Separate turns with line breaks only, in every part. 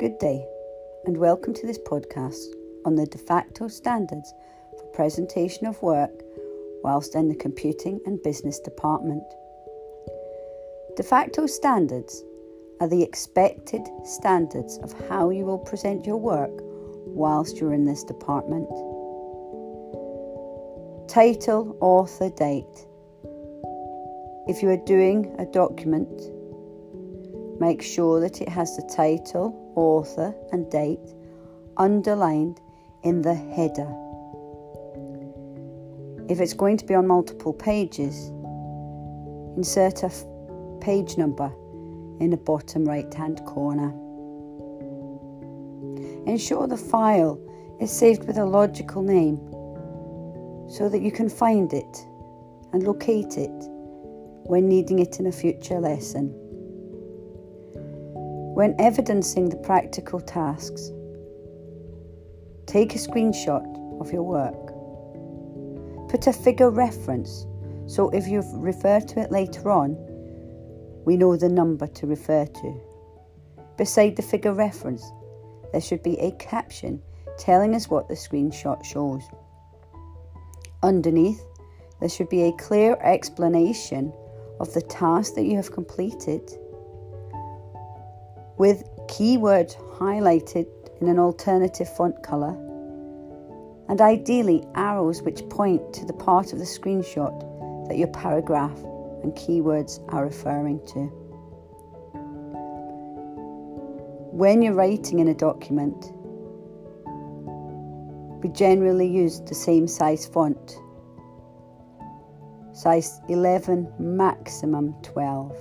Good day, and welcome to this podcast on the de facto standards for presentation of work whilst in the computing and business department. De facto standards are the expected standards of how you will present your work whilst you're in this department. Title, author, date. If you are doing a document, make sure that it has the title, author, and date underlined in the header. If it's going to be on multiple pages, insert a page number in the bottom right hand corner. Ensure the file is saved with a logical name so that you can find it and locate it when needing it in a future lesson. When evidencing the practical tasks, take a screenshot of your work. Put a figure reference so if you refer to it later on, we know the number to refer to. Beside the figure reference, there should be a caption telling us what the screenshot shows. Underneath, there should be a clear explanation of the task that you have completed with keywords highlighted in an alternative font colour and ideally arrows which point to the part of the screenshot that your paragraph and keywords are referring to. When you're writing in a document, we generally use the same size font, size 11, maximum 12,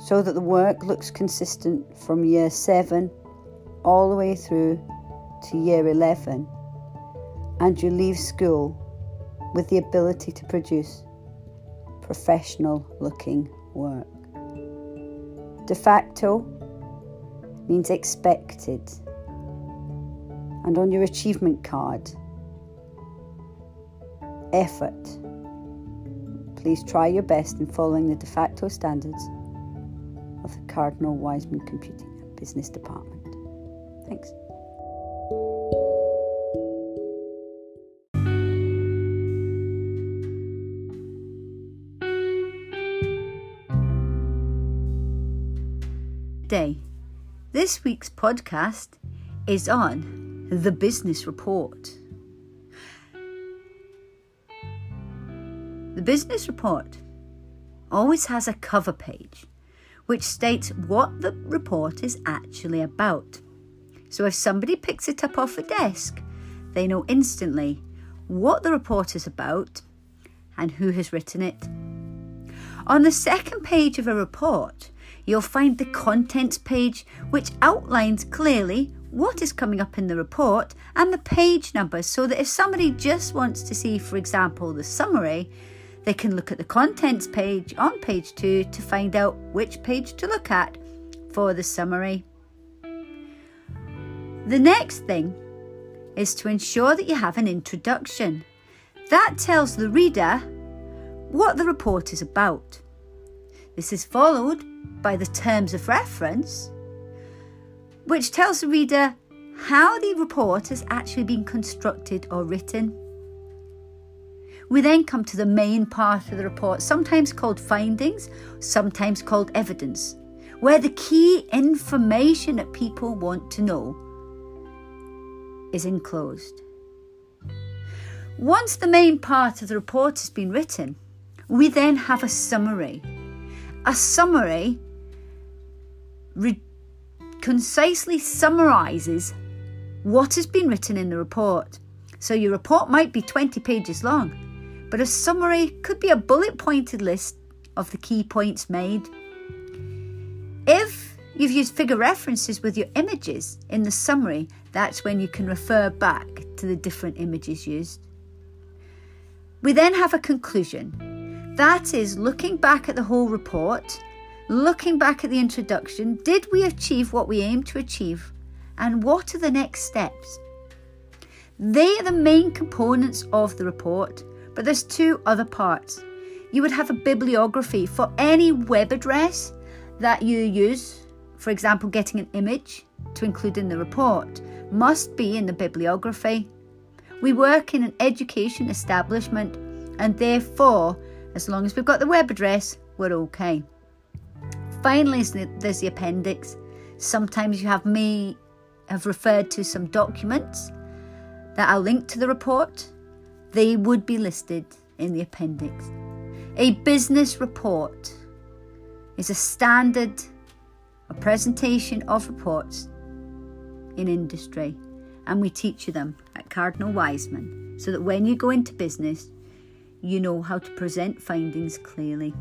so that the work looks consistent from year 7 all the way through to year 11, and you leave school with the ability to produce professional looking work. De facto means expected and on your achievement card. Effort. Please try your best in following the de facto standards of the Cardinal Wiseman Computing and Business Department. Thanks. Day. This week's podcast is on the business report. The business report always has a cover page which states what the report is actually about. So if somebody picks it up off a desk, they know instantly what the report is about and who has written it. On the second page of a report, you'll find the contents page, which outlines clearly what is coming up in the report and the page numbers so that if somebody just wants to see, for example, the summary, they can look at the contents page on page two to find out which page to look at for the summary. The next thing is to ensure that you have an introduction. That tells the reader what the report is about. This is followed by the terms of reference which tells the reader how the report has actually been constructed or written. We then come to the main part of the report, sometimes called findings, sometimes called evidence, where the key information that people want to know is enclosed. Once the main part of the report has been written, we then have a summary. A summary re- concisely summarises what has been written in the report. So your report might be 20 pages long, but a summary could be a bullet pointed list of the key points made. If you've used figure references with your images in the summary, that's when you can refer back to the different images used. We then have a conclusion. That is looking back at the whole report Looking back at the introduction, did we achieve what we aimed to achieve? And what are the next steps? They are the main components of the report, but there's two other parts. You would have a bibliography for any web address that you use for example, getting an image to include in the report, must be in the bibliography. We work in an education establishment and therefore, as long as we've got the web address, we're okay. Finally, there's the appendix. Sometimes you have me have referred to some documents that are linked to the report. They would be listed in the appendix. A business report is a standard a presentation of reports in industry, and we teach you them at Cardinal Wiseman so that when you go into business, you know how to present findings clearly.